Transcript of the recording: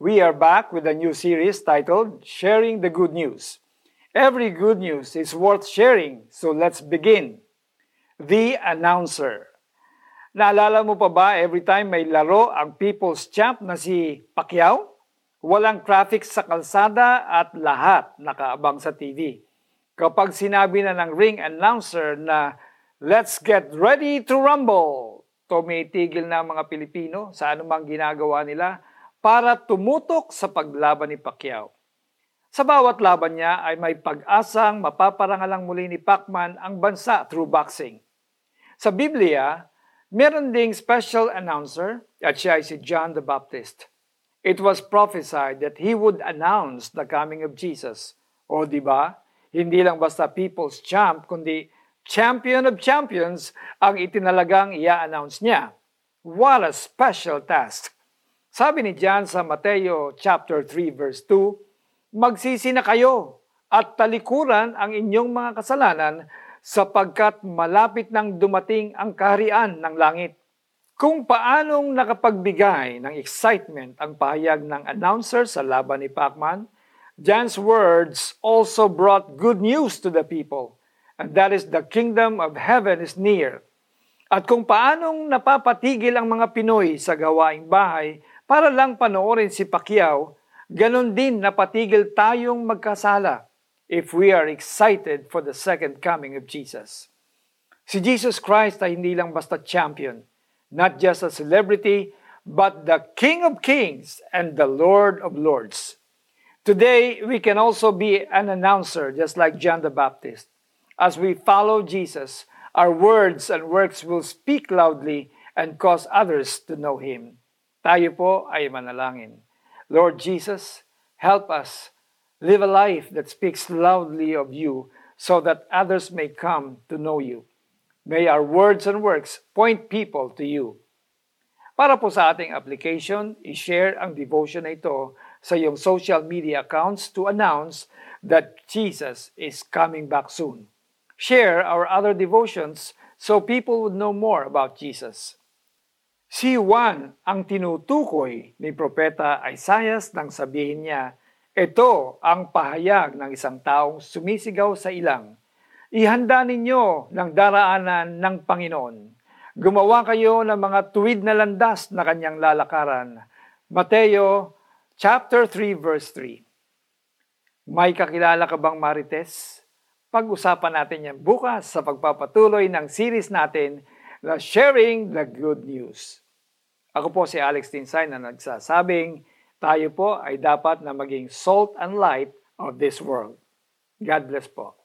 We are back with a new series titled Sharing the Good News. Every good news is worth sharing, so let's begin. The Announcer. Naalala mo pa ba every time may laro ang People's Champ na si Pacquiao? Walang traffic sa kalsada at lahat nakaabang sa TV. Kapag sinabi na ng ring announcer na Let's get ready to rumble! Tumitigil na ang mga Pilipino sa anumang ginagawa nila para tumutok sa paglaban ni Pacquiao. Sa bawat laban niya ay may pag-asang mapaparangalang muli ni Pacman ang bansa through boxing. Sa Biblia, meron ding special announcer at siya ay si John the Baptist. It was prophesied that he would announce the coming of Jesus. O di ba? Hindi lang basta people's champ, kundi champion of champions ang itinalagang i-announce niya. What a special task! Sabi ni John sa Mateo chapter 3 verse 2, Magsisi na kayo at talikuran ang inyong mga kasalanan sapagkat malapit nang dumating ang kaharian ng langit. Kung paanong nakapagbigay ng excitement ang pahayag ng announcer sa laban ni Pacman, John's words also brought good news to the people, and that is the kingdom of heaven is near. At kung paanong napapatigil ang mga Pinoy sa gawaing bahay para lang panoorin si Pacquiao, ganon din napatigil tayong magkasala if we are excited for the second coming of Jesus. Si Jesus Christ ay hindi lang basta champion, not just a celebrity, but the King of Kings and the Lord of Lords. Today, we can also be an announcer just like John the Baptist. As we follow Jesus, our words and works will speak loudly and cause others to know Him. Tayo po ay manalangin. Lord Jesus, help us live a life that speaks loudly of you so that others may come to know you. May our words and works point people to you. Para po sa ating application, i-share ang devotion na ito sa iyong social media accounts to announce that Jesus is coming back soon. Share our other devotions so people would know more about Jesus. Si Juan ang tinutukoy ni Propeta Isaias nang sabihin niya, ito ang pahayag ng isang taong sumisigaw sa ilang. Ihanda ninyo ng daraanan ng Panginoon. Gumawa kayo ng mga tuwid na landas na kanyang lalakaran. Mateo chapter 3 verse 3. May kakilala ka bang Marites? Pag-usapan natin yan bukas sa pagpapatuloy ng series natin na Sharing the Good News. Ako po si Alex Tinsay na nagsasabing tayo po ay dapat na maging salt and light of this world. God bless po.